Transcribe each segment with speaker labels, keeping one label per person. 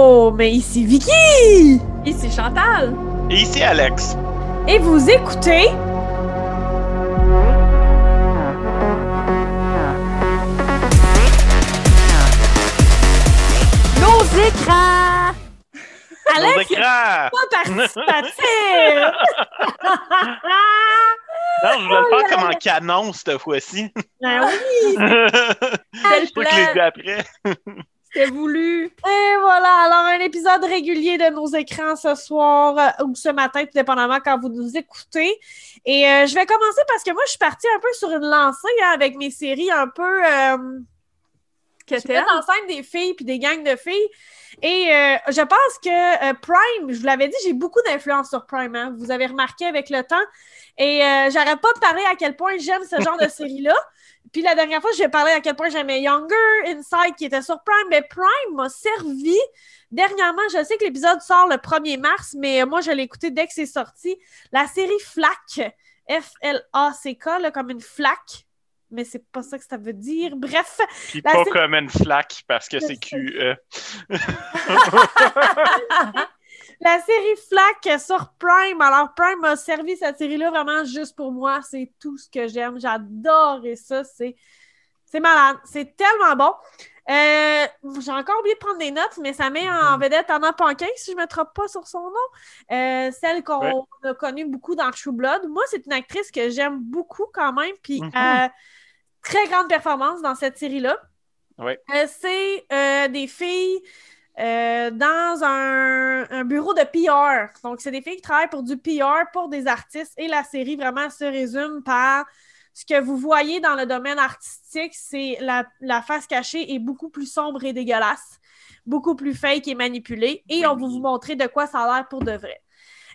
Speaker 1: Oh, mais ici Vicky!
Speaker 2: Ici Chantal.
Speaker 3: Et ici Alex.
Speaker 1: Et vous écoutez. Nos écrans!
Speaker 3: Nos
Speaker 1: Alex,
Speaker 3: écrans!
Speaker 1: pas participatif!
Speaker 3: Non, je voulais le
Speaker 1: Oh
Speaker 3: faire comme en canon cette fois-ci.
Speaker 1: Ben oui!
Speaker 3: Je peux que je dit après.
Speaker 2: C'était voulu.
Speaker 1: Et voilà, alors un épisode régulier de nos écrans ce soir euh, ou ce matin, tout dépendamment quand vous nous écoutez. Et euh, je vais commencer parce que moi, je suis partie un peu sur une lancée hein, avec mes séries un peu... Euh,
Speaker 2: Que
Speaker 1: je en scène des filles puis des gangs de filles. Et euh, je pense que euh, Prime, je vous l'avais dit, j'ai beaucoup d'influence sur Prime. hein. Vous avez remarqué avec le temps. Et euh, j'arrête pas de parler à quel point j'aime ce genre de série-là. Puis la dernière fois, j'ai parlé à quel point j'aimais Younger, Inside, qui était sur Prime. Mais Prime m'a servi. Dernièrement, je sais que l'épisode sort le 1er mars, mais moi, je l'ai écouté dès que c'est sorti. La série Flac, F-L-A-C-K, comme une flaque. Mais c'est pas ça que ça veut dire. Bref,
Speaker 3: Puis
Speaker 1: La
Speaker 3: pas
Speaker 1: sé-
Speaker 3: comme une flaque parce que c'est. QE.
Speaker 1: La série Flack sur Prime. Alors, Prime m'a servi cette série-là vraiment juste pour moi. C'est tout ce que j'aime. J'adore ça. C'est c'est malade. C'est tellement bon. Euh, J'ai encore oublié de prendre des notes, mais ça met en vedette Anna Pankin, si je ne me trompe pas sur son nom. Euh, celle qu'on a connue beaucoup dans True Blood. Moi, c'est une actrice que j'aime beaucoup quand même. Puis,
Speaker 3: Mhm.
Speaker 1: euh, très grande performance dans cette série-là.
Speaker 3: Ouais.
Speaker 1: Euh, c'est des filles dans un, un bureau de PR. Donc, c'est des filles qui travaillent pour du PR pour des artistes et la série vraiment se résume par ce que vous voyez dans le domaine artistique, c'est la, la face cachée est beaucoup plus sombre et dégueulasse, beaucoup plus fake et manipulée et on va vous montrer de quoi ça a l'air pour de vrai.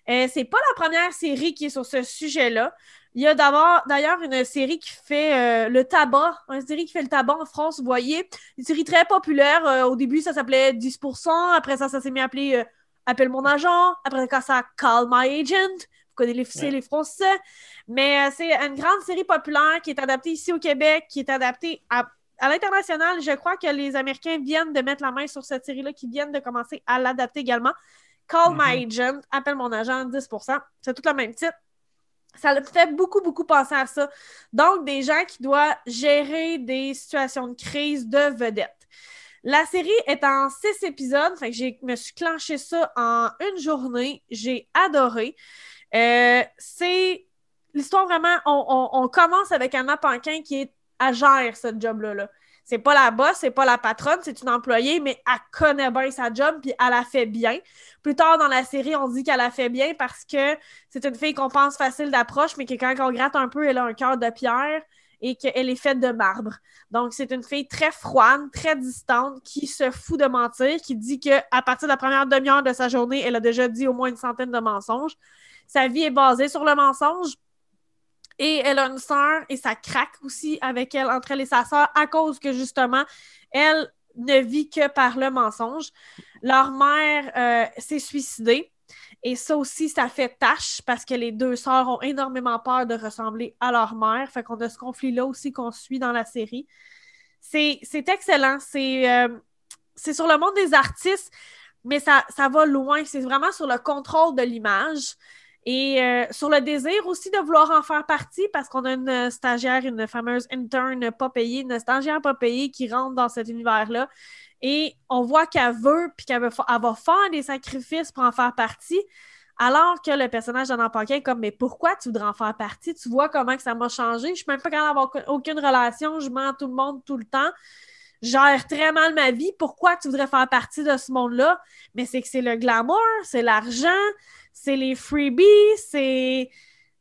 Speaker 1: Euh, c'est pas la première série qui est sur ce sujet-là. Il y a d'ailleurs, une série qui fait euh, le tabac, une série qui fait le tabac en France, vous voyez. Une série très populaire. Euh, au début, ça s'appelait 10%. Après ça, ça s'est mis à appeler euh, Appelle mon agent. Après ça, Call my agent. Vous connaissez les,
Speaker 3: Ouais.
Speaker 1: les Français. Mais euh, c'est une grande série populaire qui est adaptée ici au Québec, qui est adaptée à, à l'international. Je crois que les Américains viennent de mettre la main sur cette série-là, qui viennent de commencer à l'adapter également. Call my agent. Appelle mon agent, 10%. C'est tout le même titre. Ça fait beaucoup, beaucoup penser à ça. Donc, des gens qui doivent gérer des situations de crise de vedettes. La série est en six épisodes, fait que je me suis clenché ça en une journée. J'ai adoré. Euh, c'est l'histoire vraiment. On, commence avec Anna Panquin qui est à gère ce job-là. là. C'est pas la boss, c'est pas la patronne, c'est une employée, mais elle connaît bien sa job puis elle la fait bien. Plus tard dans la série, on dit qu'elle la fait bien parce que c'est une fille qu'on pense facile d'approche, mais que quand on gratte un peu, elle a un cœur de pierre et qu'elle est faite de marbre. Donc, c'est une fille très froide, très distante, qui se fout de mentir, qui dit qu'à partir de la première demi-heure de sa journée, elle a déjà dit au moins une centaine de mensonges. Sa vie est basée sur le mensonge. Et elle a une sœur et ça craque aussi avec elle, entre elle et sa sœur, à cause que justement, elle ne vit que par le mensonge. Leur mère euh, s'est suicidée. Et ça aussi, ça fait tâche parce que les deux sœurs ont énormément peur de ressembler à leur mère. Fait qu'on a ce conflit-là aussi qu'on suit dans la série. C'est excellent. C'est euh, c'est sur le monde des artistes, mais ça, va loin. C'est vraiment sur le contrôle de l'image. Et euh, sur le désir aussi de vouloir en faire partie, parce qu'on a une stagiaire, une fameuse interne pas payée, une stagiaire pas payée qui rentre dans cet univers-là. Et on voit qu'elle veut, puis qu'elle va faire des sacrifices pour en faire partie, alors que le personnage d'Anna Paquin est comme, mais pourquoi tu voudrais en faire partie? Tu vois comment que ça m'a changé. Je suis même pas capable d'avoir aucun- aucune relation, je mens tout le monde tout le temps. Je gère très mal ma vie. Pourquoi tu voudrais faire partie de ce monde-là? Mais c'est que c'est le glamour, c'est l'argent, c'est les freebies, c'est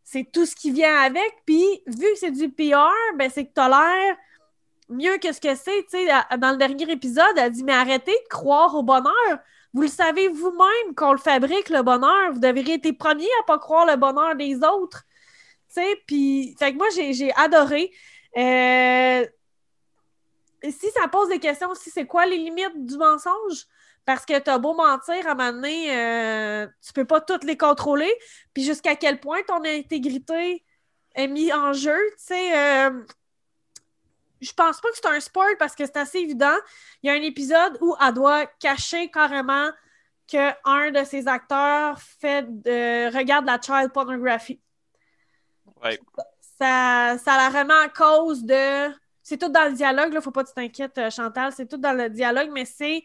Speaker 1: c'est tout ce qui vient avec. Puis, vu que c'est du PR, ben c'est que t'as l'air mieux que ce que c'est. Tu sais, dans le dernier épisode, elle dit Mais arrêtez de croire au bonheur. Vous le savez vous-même qu'on le fabrique, le bonheur. Vous devriez être les premiers à pas croire le bonheur des autres. Tu sais, puis, fait que moi, j'ai j'ai adoré. Euh, si ça pose des questions aussi, c'est quoi les limites du mensonge? Parce que t'as beau mentir, à un moment donné, euh, tu peux pas toutes les contrôler. Puis jusqu'à quel point ton intégrité est mise en jeu, tu sais. euh, je pense pas que c'est un spoil parce que c'est assez évident. Il y a un épisode où elle doit cacher carrément qu'un de ses acteurs fait de, regarde la child pornography.
Speaker 3: Ouais.
Speaker 1: Ça, ça la remet en cause de. C'est tout dans le dialogue, là, faut pas que tu t'inquiètes, euh, Chantal, c'est tout dans le dialogue, mais c'est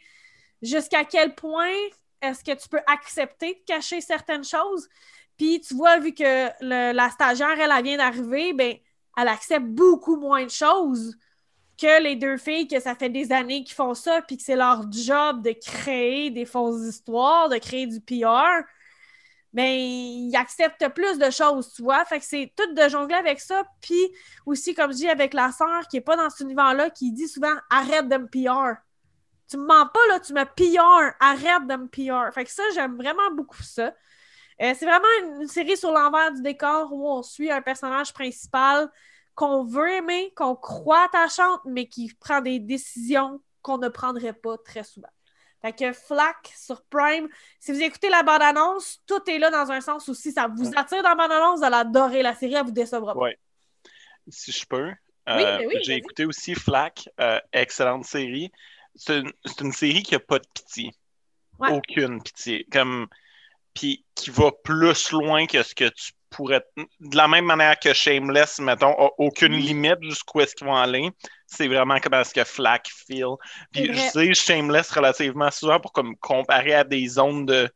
Speaker 1: jusqu'à quel point est-ce que tu peux accepter de cacher certaines choses? Puis tu vois, vu que le- la stagiaire, elle, elle vient d'arriver, ben, elle accepte beaucoup moins de choses que les deux filles que ça fait des années qu'ils font ça, puis que c'est leur job de créer des fausses histoires, de créer du PR. Ben, ils acceptent plus de choses, tu vois. Fait que c'est tout de jongler avec ça. Puis aussi, comme je dis, avec la sœur qui est pas dans cet univers-là, qui dit souvent arrête de me PR. Tu me mens pas, là, tu me PR. Arrête de me PR. Fait que ça, j'aime vraiment beaucoup ça. Euh, c'est vraiment une, une série sur l'envers du décor où on suit un personnage principal qu'on veut aimer, qu'on croit attachante, mais qui prend des décisions qu'on ne prendrait pas très souvent. Fait que Flack sur Prime, si vous écoutez la bande-annonce, tout est là dans un sens aussi. Ça vous attire dans la bande-annonce, vous allez adorer la série, elle vous décevra pas.
Speaker 3: Ouais. Si je peux.
Speaker 1: Oui,
Speaker 3: euh,
Speaker 1: oui,
Speaker 3: J'ai écouté aussi Flack, euh, excellente série. C'est une, série qui a pas de pitié.
Speaker 1: Ouais.
Speaker 3: Aucune pitié. Comme puis qui va plus loin que ce que tu pourrais. De la même manière que Shameless, mettons, a aucune limite jusqu'où est-ce qu'ils vont aller. C'est vraiment comme ce que Flack feel. Puis je sais Shameless relativement souvent pour comme comparer à des zones de.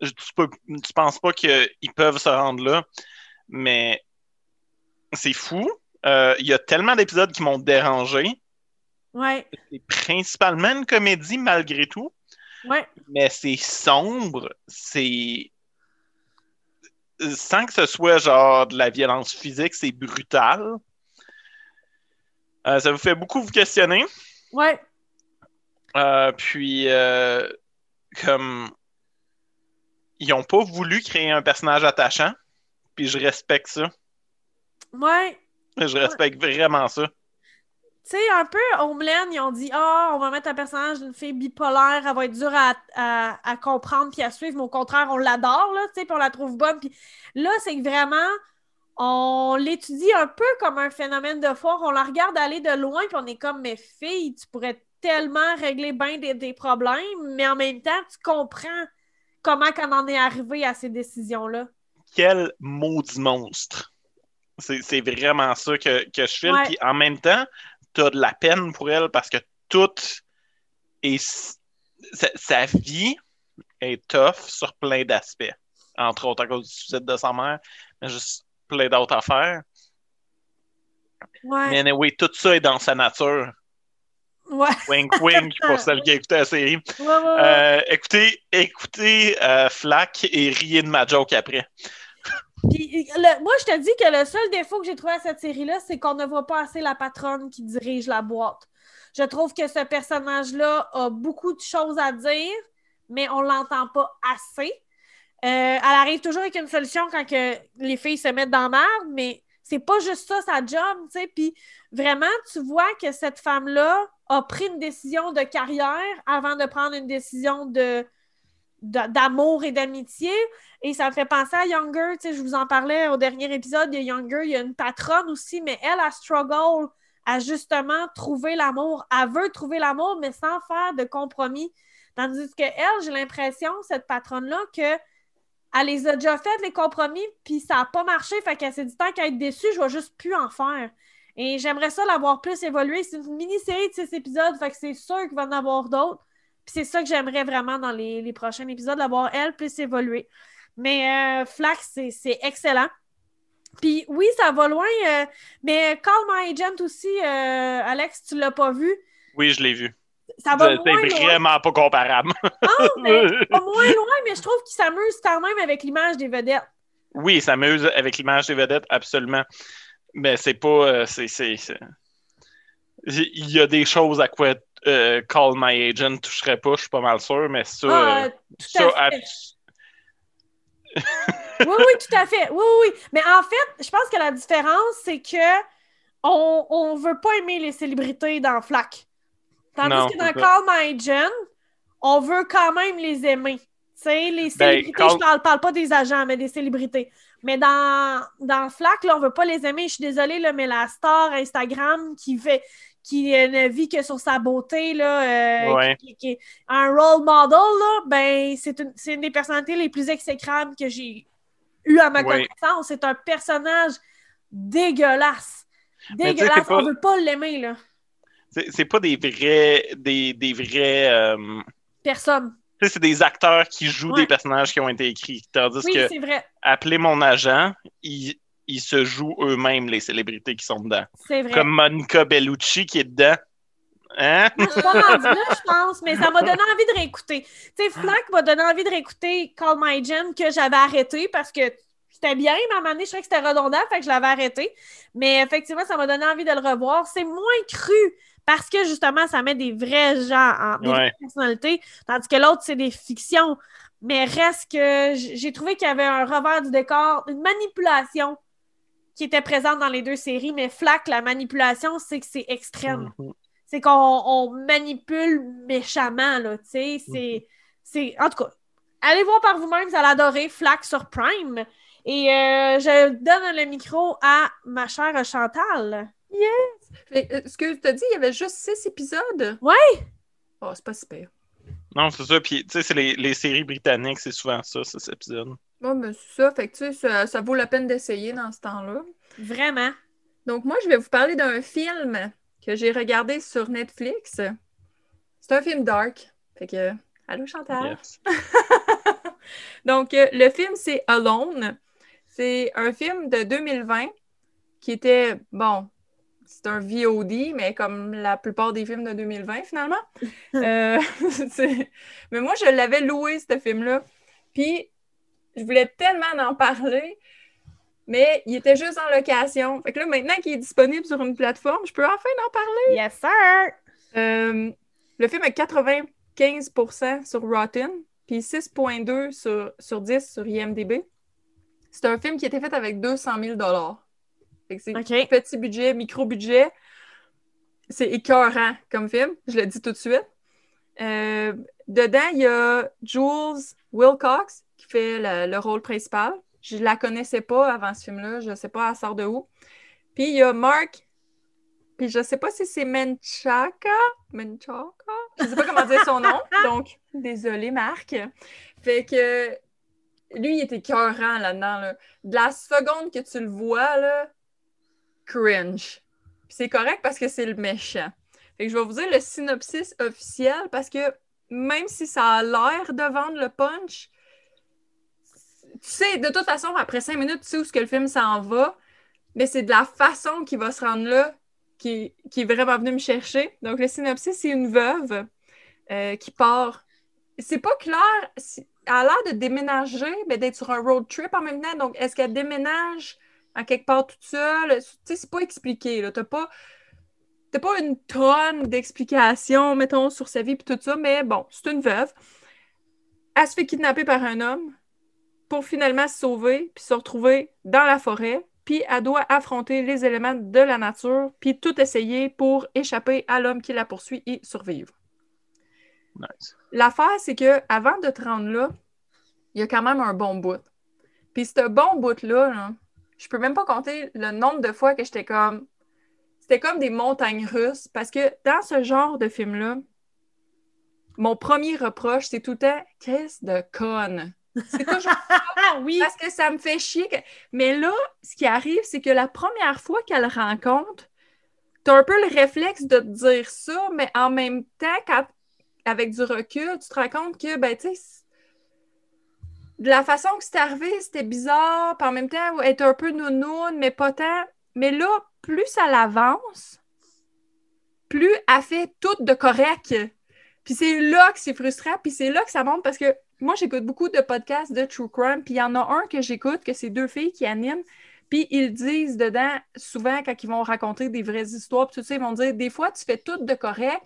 Speaker 3: Tu, peux, tu penses pas qu'ils peuvent se rendre là, mais c'est fou. Euh, Il y a tellement d'épisodes qui m'ont dérangé.
Speaker 1: Ouais,
Speaker 3: C'est principalement une comédie malgré tout
Speaker 1: ouais.
Speaker 3: mais c'est sombre, c'est. Sans que ce soit genre de la violence physique, c'est brutal. Euh, ça vous fait beaucoup vous questionner.
Speaker 1: Ouais,
Speaker 3: Euh, puis, euh, comme. Ils n'ont pas voulu créer un personnage attachant, puis je respecte ça.
Speaker 1: ouais.
Speaker 3: Je respecte vraiment ça.
Speaker 1: Tu sais, un peu, Homeland, ils ont dit Ah, on va mettre un personnage d'une fille bipolaire, elle va être dure à, à- à comprendre puis à suivre, mais au contraire, on l'adore, là, tu sais, puis on la trouve bonne. Puis là, c'est que vraiment, on l'étudie un peu comme un phénomène de foire. On la regarde aller de loin, puis on est comme Mais fille, tu pourrais tellement régler bien des, des problèmes, mais en même temps, tu comprends comment qu'on en est arrivé à ces décisions-là.
Speaker 3: quel maudit monstre. C'est c'est vraiment ça que, que je file. Puis en même temps, t'as de la peine pour elle parce que tout est. Sa, sa vie est tough sur plein d'aspects. Entre autres à cause du suicide de sa mère, mais juste plein d'autres affaires.
Speaker 1: Ouais.
Speaker 3: Mais anyway, tout ça est dans sa nature.
Speaker 1: Ouais.
Speaker 3: Wink wink pour celle qui a écouté la série.
Speaker 1: Ouais, ouais, ouais.
Speaker 3: Euh, écoutez, écoutez euh, Flack et riez de ma joke après.
Speaker 1: Moi, je te dis que le seul défaut que j'ai trouvé à cette série-là, c'est qu'on ne voit pas assez la patronne qui dirige la boîte. Je trouve que ce personnage-là a beaucoup de choses à dire, mais on l'entend pas assez. Euh, elle arrive toujours avec une solution quand les filles se mettent dans merde, mais c'est pas juste ça sa job, tu sais. Puis vraiment, tu vois que cette femme-là a pris une décision de carrière avant de prendre une décision de- d'amour et d'amitié. Et ça me fait penser à Younger, tu sais, je vous en parlais au dernier épisode de Younger, il y a une patronne aussi, mais elle, a struggle à justement trouver l'amour. Elle veut trouver l'amour, mais sans faire de compromis. Tandis que elle, j'ai l'impression, cette patronne-là, que elle les a déjà fait, les compromis, puis ça n'a pas marché, fait qu'elle s'est dit, tant qu'à être déçue, je vais juste plus en faire. Et j'aimerais ça l'avoir plus évolué. C'est une mini-série de six épisodes, fait que c'est sûr qu'il va en avoir d'autres. Puis c'est ça que j'aimerais vraiment dans les, les prochains épisodes, d'avoir elle plus évoluer. Mais euh, Flax, c'est- excellent. Puis oui, ça va loin, euh, mais Call My Agent aussi, euh, Alex, tu l'as pas vu?
Speaker 3: Oui, je l'ai vu.
Speaker 1: Ça va
Speaker 3: C'est vraiment pas comparable.
Speaker 1: Ah, mais pas moins loin, mais je trouve qu'il s'amuse quand même avec l'image des vedettes.
Speaker 3: Oui, ça m'amuse avec l'image des vedettes, absolument. Mais c'est pas. c'est- Il y a des choses à quoi euh, Call My Agent toucherait pas, je suis pas mal sûr, mais ça.
Speaker 1: Ah,
Speaker 3: euh,
Speaker 1: tout
Speaker 3: ça
Speaker 1: à fait.
Speaker 3: abs-
Speaker 1: Oui, oui, tout à fait. Oui, oui. Mais en fait, je pense que la différence, c'est que on, on veut pas aimer les célébrités dans Flack. Tandis
Speaker 3: Non,
Speaker 1: que dans. Call My Agent, on veut quand même les aimer. Tu sais, les célébrités,
Speaker 3: Call-
Speaker 1: je parle, parle pas des agents, mais des célébrités. Mais dans, dans Flack, là, on veut pas les aimer. Je suis désolée, là, mais la star Instagram qui fait qui ne vit que sur sa beauté, là, euh,
Speaker 3: Ouais.
Speaker 1: qui, qui est un role model, là, ben, c'est une, c'est une des personnalités les plus exécrables que j'ai eu à ma
Speaker 3: Ouais.
Speaker 1: connaissance. C'est un personnage dégueulasse. Dégueulasse.
Speaker 3: pas-
Speaker 1: On veut pas l'aimer, là.
Speaker 3: C'est c'est pas des vrais. Des, des vrais. euh, c'est des acteurs qui jouent
Speaker 1: Ouais.
Speaker 3: des personnages qui ont été écrits. Tandis
Speaker 1: Oui,
Speaker 3: que
Speaker 1: c'est vrai.
Speaker 3: appeler mon agent, ils, ils se jouent eux-mêmes, les célébrités qui sont dedans.
Speaker 1: C'est vrai.
Speaker 3: Comme Monica Bellucci qui est dedans. Hein?
Speaker 1: Je suis pas rendue là, je pense, mais ça m'a donné envie de réécouter. Tu sais, Flack m'a donné envie de réécouter Call My Jen que j'avais arrêté parce que c'était bien, mais à un moment donné, je trouvais que c'était redondant, fait que je l'avais arrêté. Mais effectivement, ça m'a donné envie de le revoir. C'est moins cru parce que justement, ça met des vrais gens, en, des
Speaker 3: Ouais.
Speaker 1: vraies personnalités, tandis que l'autre, c'est des fictions. Mais reste que j'ai trouvé qu'il y avait un revers du décor, une manipulation qui était présente dans les deux séries, mais Flack, la manipulation, c'est que c'est extrême
Speaker 3: Mhm.
Speaker 1: c'est qu'on on manipule méchamment, là, tu sais, c'est... c'est- En tout cas, allez voir par vous-même, vous allez adorer Flack sur Prime. Et euh, je donne le micro à ma chère Chantal.
Speaker 2: Fait, euh, ce que tu as dit, il y avait juste six épisodes?
Speaker 1: Ouais.
Speaker 2: Oh, c'est pas super.
Speaker 3: Non, c'est ça. Puis, tu sais, c'est les, les séries britanniques, c'est souvent ça, cet épisode.
Speaker 2: Bon, ben, c'est ça. Fait que, tu sais, ça, ça vaut la peine d'essayer dans ce temps-là.
Speaker 1: Vraiment.
Speaker 2: Donc, moi, je vais vous parler d'un film que j'ai regardé sur Netflix. C'est un film dark. Fait que, allô, Chantal?
Speaker 3: Yes.
Speaker 2: Donc, euh, le film, c'est Alone. C'est un film de 2020 qui était, bon, c'est un VOD, mais comme la plupart des films de 2020, finalement. Euh, c'est- mais moi, je l'avais loué, ce film-là. Puis, je voulais tellement en parler, mais il était juste en location. Fait que là, maintenant qu'il est disponible sur une plateforme, je peux enfin en parler.
Speaker 1: Yes, sir!
Speaker 2: Euh, le film a 95% sur Rotten, puis 6.2 sur, sur 10 sur IMDb. C'est un film qui a été fait avec 200 000 Fait que c'est
Speaker 1: OK.
Speaker 2: petit budget, micro-budget. C'est écœurant comme film, je le dis tout de suite. Euh, dedans, il y a Jules Wilcox fait le, le rôle principal. Je la connaissais pas avant ce film-là, je sais pas, elle sort de où. Puis il y a Mark, puis je sais pas si c'est Menchaka, Menchaka, je sais pas comment dire son nom, donc désolé Marc. Fait que lui, il était écœurant là-dedans. Là. De la seconde que tu le vois, là, cringe. C'est correct parce que c'est le méchant. Fait que je vais vous dire le synopsis officiel parce que même si ça a l'air de vendre le punch, sais, de toute façon, après cinq minutes, tu sais où ce que le film s'en va, mais c'est de la façon qu'il va se rendre là qui, qui est vraiment venu me chercher. Donc, le synopsis, c'est une veuve euh, qui part. C'est pas clair. Elle a l'air de déménager, mais d'être sur un road trip en même temps. Donc, est-ce qu'elle déménage à quelque part toute seule? Tu sais, c'est pas expliqué. T'as pas. T'as pas une tonne d'explications, mettons, sur sa vie et tout ça, mais bon, c'est une veuve. Elle se fait kidnapper par un homme pour finalement se sauver puis se retrouver dans la forêt. Puis elle doit affronter les éléments de la nature puis tout essayer pour échapper à l'homme qui la poursuit et survivre.
Speaker 3: Nice.
Speaker 2: L'affaire, c'est que avant de te rendre là, il y a quand même un bon bout. Puis ce bon bout-là, là, je peux même pas compter le nombre de fois que j'étais comme. C'était comme des montagnes russes. Parce que dans ce genre de film-là, mon premier reproche, c'est tout le temps Qu'est-ce de conne? C'est toujours
Speaker 1: Ah oui!
Speaker 2: parce que ça me fait chier. que- Mais là, ce qui arrive, c'est que la première fois qu'elle le rencontre, tu as un peu le réflexe de te dire ça, mais en même temps, quand- avec du recul, tu te rends compte que, ben, tu sais, de la façon que c'est arrivé, c'était bizarre, puis en même temps, elle est un peu nounoune, mais pas tant. Mais là, plus ça l'avance, plus elle fait tout de correct. Puis c'est là que c'est frustrant, puis c'est là que ça monte parce que moi, j'écoute beaucoup de podcasts de True Crime, puis il y en a un que j'écoute, que c'est deux filles qui animent, puis ils disent dedans, souvent, quand ils vont raconter des vraies histoires, puis tout ça, ils vont dire, des fois, tu fais tout de correct,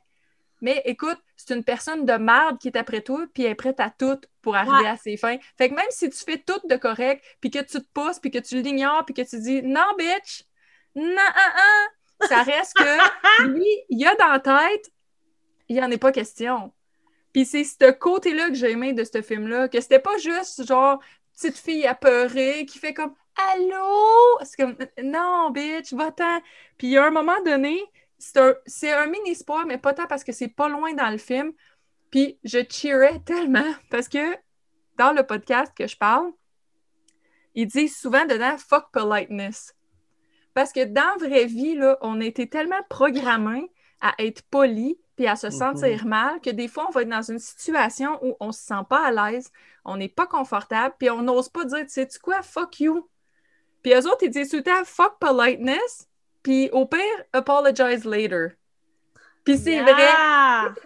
Speaker 2: mais écoute, c'est une personne de merde qui est après toi, puis elle est prête à tout pour arriver
Speaker 1: Ouais.
Speaker 2: à ses fins. Fait que même si tu fais tout de correct, puis que tu te pousses, puis que tu l'ignores, puis que tu dis, non, bitch, non, ah, ah, ça reste que lui, il a dans la tête, il n'y en est pas question. Puis c'est ce côté-là que j'ai aimé de ce film-là, que c'était pas juste genre petite fille apeurée qui fait comme Allô? C'est comme Non, bitch, va-t'en. Puis il y a un moment donné, c'est un, c'est un mini spoil, mais pas tant parce que c'est pas loin dans le film. Puis je cheerais tellement parce que dans le podcast que je parle, ils disent souvent dedans fuck politeness. Parce que dans la vraie vie, là, on a été tellement programmés à être poli puis à se sentir mal que des fois, on va être dans une situation où on se sent pas à l'aise, on n'est pas confortable, puis on n'ose pas dire, tu sais, tu quoi, fuck you. Puis eux autres, ils disent tout le temps fuck politeness, puis au pire, apologize later. Puis c'est
Speaker 1: Yeah!
Speaker 2: vrai,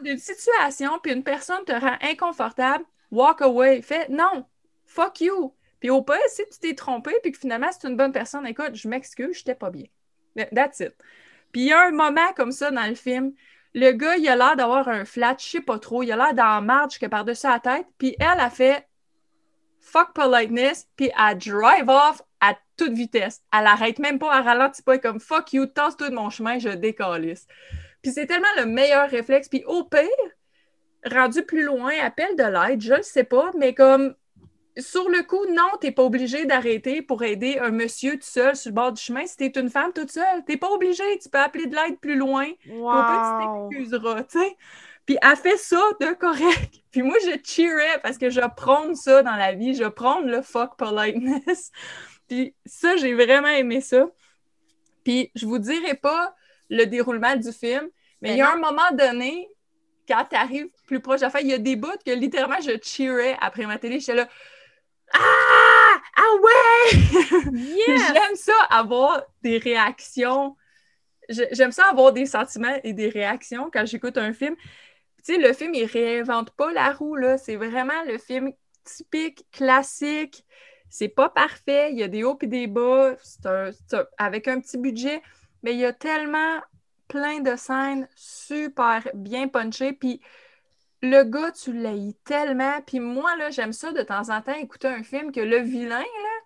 Speaker 2: une situation, puis une personne te rend inconfortable, walk away. Fais non, fuck you. Puis au pire, si tu t'es trompé, puis que finalement c'est une bonne personne, écoute, je m'excuse, j'étais pas bien. That's it. Puis il y a un moment comme ça dans le film. Le gars, il a l'air d'avoir un flat, je sais pas trop. Il a l'air d'en marge que par-dessus la tête. Puis elle a fait fuck politeness, puis elle drive off à toute vitesse. Elle arrête même pas, elle ralentit pas, elle comme fuck you, tasse-toi de mon chemin, je décalisse. Puis c'est tellement le meilleur réflexe. Puis au pire, rendu plus loin, appel de l'aide, je le sais pas, mais comme sur le coup, non, t'es pas obligé d'arrêter pour aider un monsieur tout seul sur le bord du chemin. Si t'es une femme toute seule, t'es pas obligé, tu peux appeler de l'aide plus loin. Pire, tu
Speaker 1: Wow.
Speaker 2: t'excuseras, tu sais. Puis elle fait ça de correct. Puis moi, je cheerais parce que je prône ça dans la vie. Je prône le fuck politeness. Puis ça, j'ai vraiment aimé ça. Puis je vous dirai pas le déroulement du film, mais
Speaker 1: Ben
Speaker 2: il y a
Speaker 1: non.
Speaker 2: un moment donné, quand tu arrives plus proche de la fin, il y a des bouts que littéralement je cheerais après ma télé. J'étais là. Ah! Ah ouais!
Speaker 1: Yes!
Speaker 2: J'aime ça avoir des réactions. J'aime ça avoir des sentiments et des réactions quand j'écoute un film. Tu sais, le film, il réinvente pas la roue, là. C'est vraiment le film typique, classique. C'est pas parfait. Il y a des hauts et des bas. C'est un- c'est un- avec un petit budget. Mais il y a tellement plein de scènes super bien punchées. Puis le gars, tu l'haïs tellement. Puis moi, là, j'aime ça de temps en temps écouter un film que le vilain, là,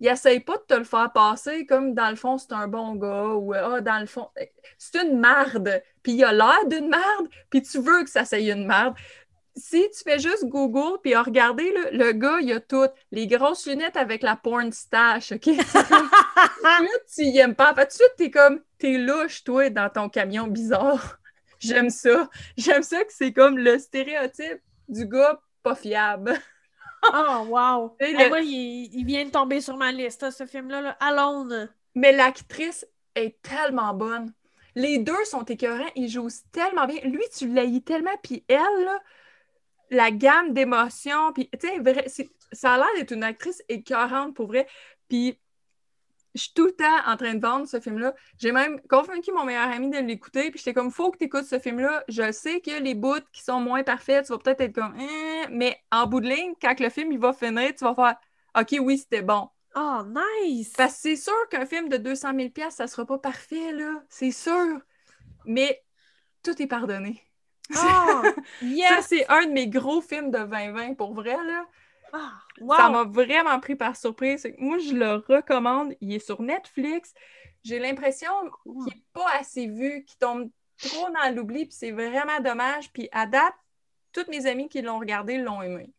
Speaker 2: il essaye pas de te le faire passer comme dans le fond, c'est un bon gars ou ah, dans le fond, c'est une marde. Puis il a l'air d'une marde, puis tu veux que ça soit une marde. Si tu fais juste Google puis regarder le, gars, il a tout. Les grosses lunettes avec la porn stash, OK? Tu y aimes pas. Fait suite, t'es comme, t'es louche, toi, dans ton camion bizarre. J'aime ça. J'aime ça que c'est comme le stéréotype du gars pas fiable.
Speaker 1: Oh, wow!
Speaker 2: Et
Speaker 1: Hey,
Speaker 2: le-
Speaker 1: moi, il, il vient de tomber sur ma liste, hein, ce film-là. Là. Alone.
Speaker 2: Mais l'actrice est tellement bonne. Les deux sont écœurants, ils jouent tellement bien. Lui, tu l'haïs tellement, puis elle, là, la gamme d'émotions, puis tu sais, ça a l'air d'être une actrice écœurante pour vrai. Puis je suis tout le temps en train de vendre ce film-là. J'ai même convaincu mon meilleur ami de l'écouter, puis j'étais comme, faut que tu écoutes ce film-là. Je sais que les bouts qui sont moins parfaits, tu vas peut-être être comme, Hein mais en bout de ligne, quand le film il va finir, tu vas faire, OK, oui, c'était bon.
Speaker 1: Oh, nice!
Speaker 2: Parce que c'est sûr qu'un film de 200 000 pièces, ça sera pas parfait, là. C'est sûr. Mais tout est pardonné.
Speaker 1: Oh,
Speaker 2: Ça, c'est un de mes gros films de 2020, pour vrai, là.
Speaker 1: Ah,
Speaker 2: Ça m'a vraiment pris par surprise. Moi, je le recommande. Il est sur Netflix. J'ai l'impression qu'il n'est pas assez vu, qu'il tombe trop dans l'oubli, puis c'est vraiment dommage. Puis à date, toutes mes amies qui l'ont regardé l'ont aimé.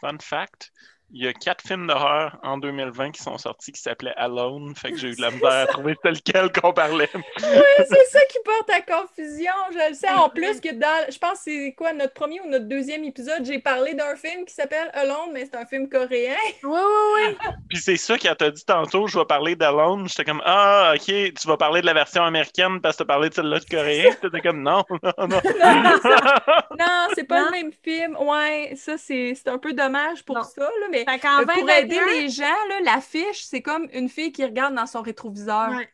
Speaker 3: Fun fact, il y a quatre films d'horreur en 2020 qui sont sortis qui s'appelaient Alone, fait que j'ai eu de la misère à trouver c'était lequel qu'on parlait.
Speaker 2: Oui, c'est ça qui porte à confusion, je le sais. En plus que dans, je pense que c'est quoi, notre premier ou notre deuxième épisode, j'ai parlé d'un film qui s'appelle Alone, mais c'est un film coréen.
Speaker 1: Oui, oui, oui!
Speaker 3: Puis c'est ça qu'elle t'a dit tantôt, je vais parler d'Alone. J'étais comme, ah, ok, tu vas parler de la version américaine parce que t'as parlé de celle-là de coréen. T'étais comme, non, non, non.
Speaker 2: Non, c'est pas
Speaker 1: Non.
Speaker 2: le même film. Ouais, ça, c'est c'est un peu dommage pour
Speaker 1: Non.
Speaker 2: ça, là, mais
Speaker 1: Fait
Speaker 2: pour aider
Speaker 1: 2021...
Speaker 2: les gens, l'affiche, c'est comme une fille qui regarde dans son rétroviseur.
Speaker 1: Ouais.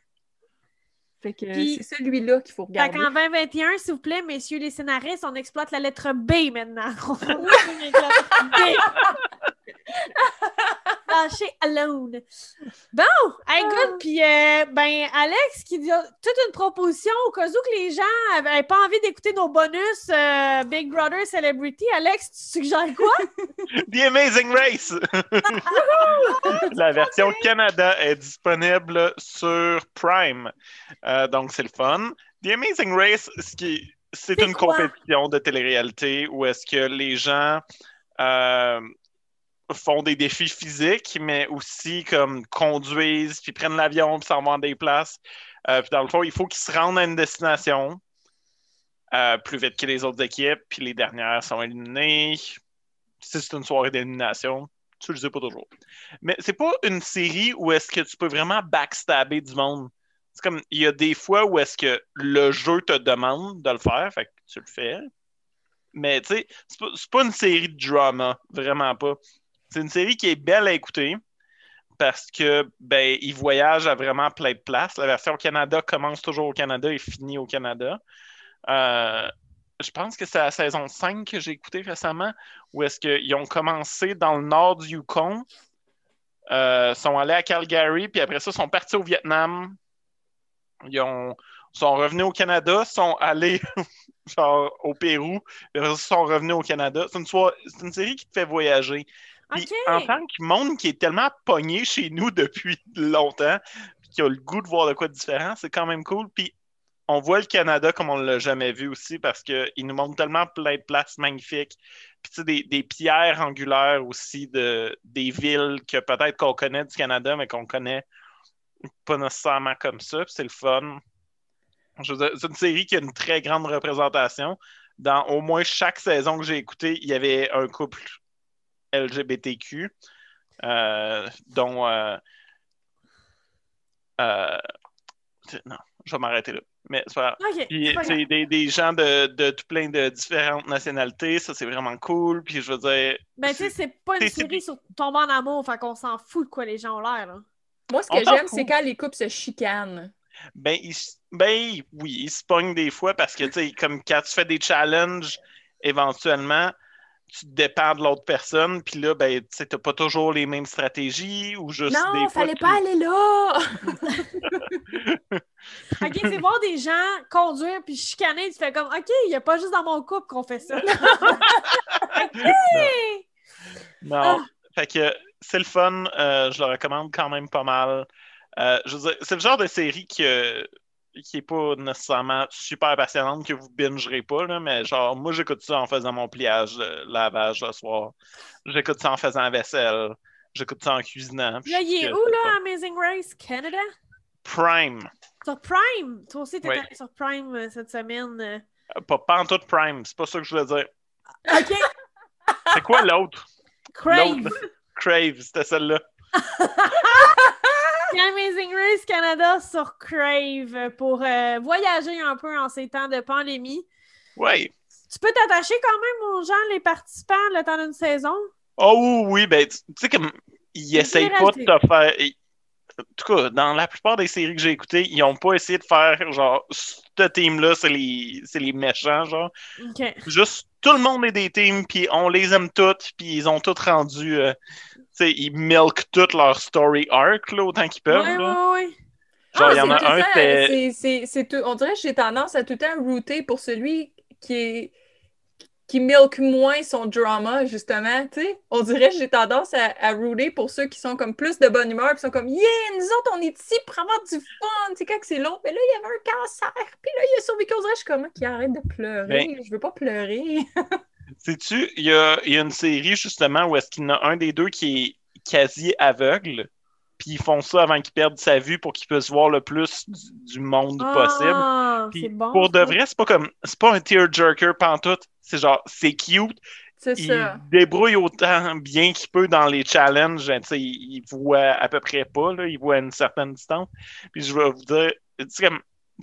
Speaker 2: Fait que
Speaker 1: Puis-
Speaker 2: c'est celui-là qu'il faut
Speaker 1: Fait
Speaker 2: regarder.
Speaker 1: qu'en 2021, s'il vous plaît, messieurs les scénaristes, on exploite la lettre B maintenant. On fait B. Lâchez alone. Bon, hey, good. Puis, euh, ben, Alex qui dit toute une proposition au cas où que les gens n'avaient pas envie d'écouter nos bonus euh, Big Brother Celebrity. Alex, tu suggères quoi?
Speaker 3: The Amazing Race! la version Canada est disponible sur Prime. Euh, donc, c'est le fun. The Amazing Race, ce qui, c'est
Speaker 1: C'est
Speaker 3: une
Speaker 1: quoi?
Speaker 3: compétition de télé-réalité où est-ce que les gens euh, font des défis physiques, mais aussi comme conduisent, puis prennent l'avion, puis s'en vont des places. Euh, puis dans le fond, il faut qu'ils se rendent à une destination euh, plus vite que les autres équipes, puis les dernières sont éliminées. Si c'est une soirée d'élimination, tu le sais pas toujours. Mais c'est pas une série où est-ce que tu peux vraiment backstabber du monde. C'est comme, il y a des fois où est-ce que le jeu te demande de le faire, fait que tu le fais. Mais tu sais, c'est pas une série de drama, vraiment pas. C'est une série qui est belle à écouter parce que ben voyage à vraiment plein de places. La version au Canada commence toujours au Canada et finit au Canada. Euh, je pense que c'est la saison 5 que j'ai écouté récemment, où est-ce qu'ils ont commencé dans le nord du Yukon, euh, sont allés à Calgary, puis après ça, sont partis au Vietnam. Ils ont, sont revenus au Canada, sont allés genre au Pérou, ça, sont revenus au Canada. C'est une série qui te fait voyager. En tant que monde qui est tellement pogné chez nous depuis longtemps, puis qui a le goût de voir de quoi de différent, c'est quand même cool. Puis on voit le Canada comme on ne l'a jamais vu aussi parce qu'il nous montre tellement plein de places magnifiques. Puis tu sais, des, des pierres angulaires aussi de, des villes que peut-être qu'on connaît du Canada, mais qu'on connaît pas nécessairement comme ça. Puis c'est le fun. C'est une série qui a une très grande représentation. Dans au moins chaque saison que j'ai écoutée, il y avait un couple LGBTQ, euh, dont. euh, euh, non, je vais m'arrêter là. Mais c'est pas grave.
Speaker 1: OK.
Speaker 3: Puis,
Speaker 1: c'est pas
Speaker 3: tu sais,
Speaker 1: grave.
Speaker 3: des, des gens de, de tout plein de différentes nationalités, ça c'est vraiment cool. Puis je veux dire,
Speaker 1: Ben, tu sais, c'est pas une série sur tomber en amour, fait qu'on s'en fout de quoi les gens ont l'air.
Speaker 2: Moi, ce que j'aime, c'est quand les couples se chicanent.
Speaker 3: ben, ils, ben oui, ils se pognent des fois parce que tu sais, comme quand tu fais des challenges, éventuellement, tu dépends de l'autre personne, puis là, ben, tu sais, t'as pas toujours les mêmes stratégies ou juste
Speaker 2: Non,
Speaker 3: des fois.
Speaker 2: fallait
Speaker 3: tu-
Speaker 2: pas aller là!
Speaker 1: OK, c'est voir des gens conduire puis chicaner, tu fais comme OK, il y a pas juste dans mon couple qu'on fait ça.
Speaker 3: Non.
Speaker 1: Ah.
Speaker 3: Fait que c'est le fun. euh, je le recommande quand même pas mal. Euh, je veux dire, c'est le genre de série que, qui est pas nécessairement super passionnante que vous bingerez pas, là, mais genre, moi, j'écoute ça en faisant mon pliage lavage le soir. J'écoute ça en faisant la vaisselle. J'écoute ça en cuisinant.
Speaker 1: Là, il est où, là, Amazing Race? Canada?
Speaker 3: Prime.
Speaker 1: Sur Prime! Toi aussi, t'es
Speaker 3: Oui.
Speaker 1: allé sur Prime euh, cette semaine. euh.
Speaker 3: Euh, Pas, pas en tout Prime, c'est pas ça que je voulais dire.
Speaker 1: OK,
Speaker 3: C'est quoi l'autre?
Speaker 1: Crave!
Speaker 3: Crave, c'était celle-là.
Speaker 1: Amazing Race Canada sur Crave pour euh, voyager un peu en ces temps de pandémie.
Speaker 3: Ouais.
Speaker 1: Tu peux t'attacher quand même aux gens, les participants, le temps d'une saison?
Speaker 3: Oh oui, ben, tu sais, comme, ils essayent pas de te faire. En tout cas, dans la plupart des séries que j'ai écoutées, ils ont pas essayé de faire, genre, ce team-là, c'est les, c'est les méchants, genre.
Speaker 1: OK.
Speaker 3: Juste, tout le monde est des teams, puis on les aime toutes, puis ils ont toutes rendu. euh, tu sais, ils milk toute leur story arc, là, autant qu'ils peuvent.
Speaker 1: Ouais,
Speaker 3: là.
Speaker 1: ouais, ouais.
Speaker 3: Genre, il y
Speaker 2: Ah,
Speaker 3: en a un, c'est.
Speaker 2: On dirait que j'ai tendance à tout le temps router pour celui qui est qui milk moins son drama, justement, tu sais. On dirait que j'ai tendance à, à router pour ceux qui sont comme plus de bonne humeur, puis sont comme « Yeah, nous autres, on est ici pour avoir du fun! » Tu sais, quand c'est long, mais là, il y avait un cancer, puis là, il a survécu. On dirait je suis comme « Qui arrête de pleurer?
Speaker 3: Ben-
Speaker 2: Je veux pas pleurer!
Speaker 3: Sais-tu, il y a, y a une série, justement, où est-ce qu'il y en a un des deux qui est quasi aveugle, puis ils font ça avant qu'il perde sa vue pour qu'il puisse voir le plus du, du monde possible.
Speaker 1: Ah,
Speaker 3: Puis
Speaker 1: bon.
Speaker 3: pour de vrai, c'est pas comme c'est pas un tearjerker pantoute. C'est genre c'est cute. » Il
Speaker 2: ça.
Speaker 3: débrouille autant bien qu'il peut dans les challenges. Tu il, il voit à peu près pas, là, il voit à une certaine distance. Puis je vais vous dire, tu comme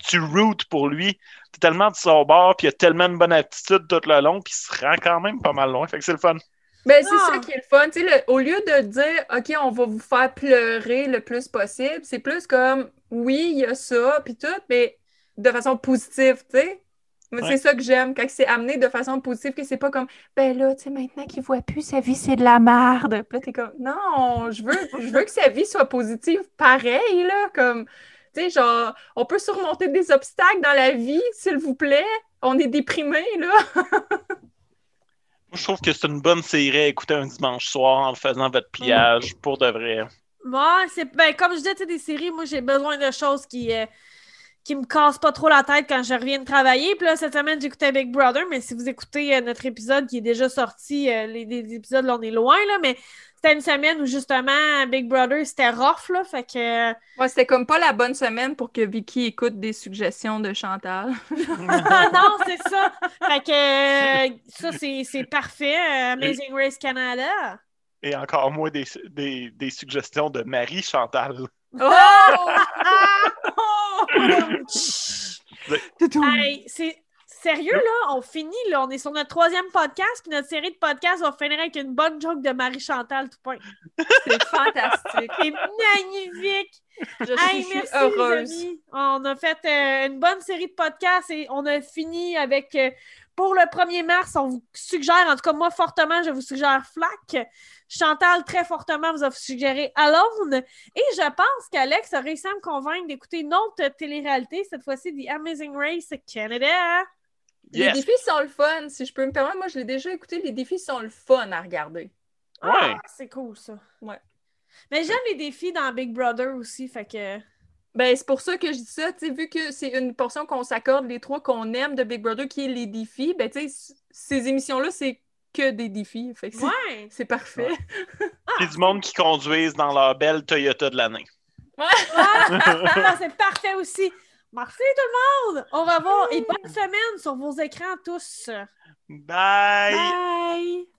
Speaker 3: tu routes pour lui, t'es tellement de son bord, puis il a tellement de bonne attitude tout le long, puis il se rend quand même pas mal loin. Fait que c'est le fun.
Speaker 2: Ben, c'est
Speaker 1: Ah.
Speaker 2: ça qui est le fun. Tu sais, le- au lieu de dire, OK, on va vous faire pleurer le plus possible, c'est plus comme, oui, il y a ça, puis tout, mais de façon positive, tu sais.
Speaker 3: Ouais.
Speaker 2: C'est ça que j'aime, quand c'est amené de façon positive, que c'est pas comme, ben là, tu sais, maintenant qu'il voit plus, sa vie, c'est de la merde. Puis là, t'es comme, non, je veux, je veux que sa vie soit positive pareil, là, comme, tu sais, genre, on peut surmonter des obstacles dans la vie, s'il vous plaît. On est déprimé, là.
Speaker 3: Je trouve que c'est une bonne série à écouter un dimanche soir en faisant votre pliage pour de vrai.
Speaker 1: Moi, c'est ben, comme je disais, des séries, moi j'ai besoin de choses qui, euh, qui me casse pas trop la tête quand je reviens de travailler. Puis là, cette semaine, j'écoutais Big Brother, mais si vous écoutez euh, notre épisode qui est déjà sorti, euh, les, les épisodes, là, on est loin, là, mais c'était une semaine où justement Big Brother, c'était rough, là, fait que...
Speaker 2: Ouais, c'était comme pas la bonne semaine pour que Vicky écoute des suggestions de Chantal.
Speaker 1: non, c'est ça! Fait que euh, ça, c'est c'est parfait. euh, Amazing Race Canada.
Speaker 3: Et encore moins des, des, des suggestions de Marie Chantal.
Speaker 2: Oh!
Speaker 1: Hey, c'est sérieux, là, on finit, là, on est sur notre troisième podcast, puis notre série de podcasts va finir avec une bonne joke de Marie-Chantal Toupin.
Speaker 2: C'est fantastique.
Speaker 1: C'est magnifique!
Speaker 2: Je
Speaker 1: Hey,
Speaker 2: suis
Speaker 1: merci,
Speaker 2: heureuse.
Speaker 1: les amis. On a fait euh, une bonne série de podcasts et on a fini avec. euh, pour le 1er mars, on vous suggère, en tout cas, moi, fortement, je vous suggère Flack. Chantal, très fortement, vous a suggéré Alone. Et je pense qu'Alex a réussi à me convaincre d'écouter une autre télé-réalité, cette fois-ci, The Amazing Race Canada.
Speaker 2: Les défis sont le fun. Si je peux me permettre, moi, je l'ai déjà écouté. Les défis sont le fun à regarder.
Speaker 3: Ouais.
Speaker 1: Ah, c'est cool, ça.
Speaker 2: Ouais.
Speaker 1: Mais j'aime les défis dans Big Brother aussi, fait que.
Speaker 2: Ben, c'est pour ça que je dis ça, tu sais, vu que c'est une portion qu'on s'accorde, les trois qu'on aime de Big Brother, qui est les défis, ben, tu sais, ces émissions-là, c'est que des défis. Fait que c'est
Speaker 1: Ouais!
Speaker 2: c'est parfait.
Speaker 3: Puis du monde qui conduisent dans leur belle Toyota de l'année.
Speaker 1: Ah, c'est parfait aussi. Merci tout le monde! Au revoir et bonne semaine sur vos écrans tous.
Speaker 3: Bye!
Speaker 1: Bye!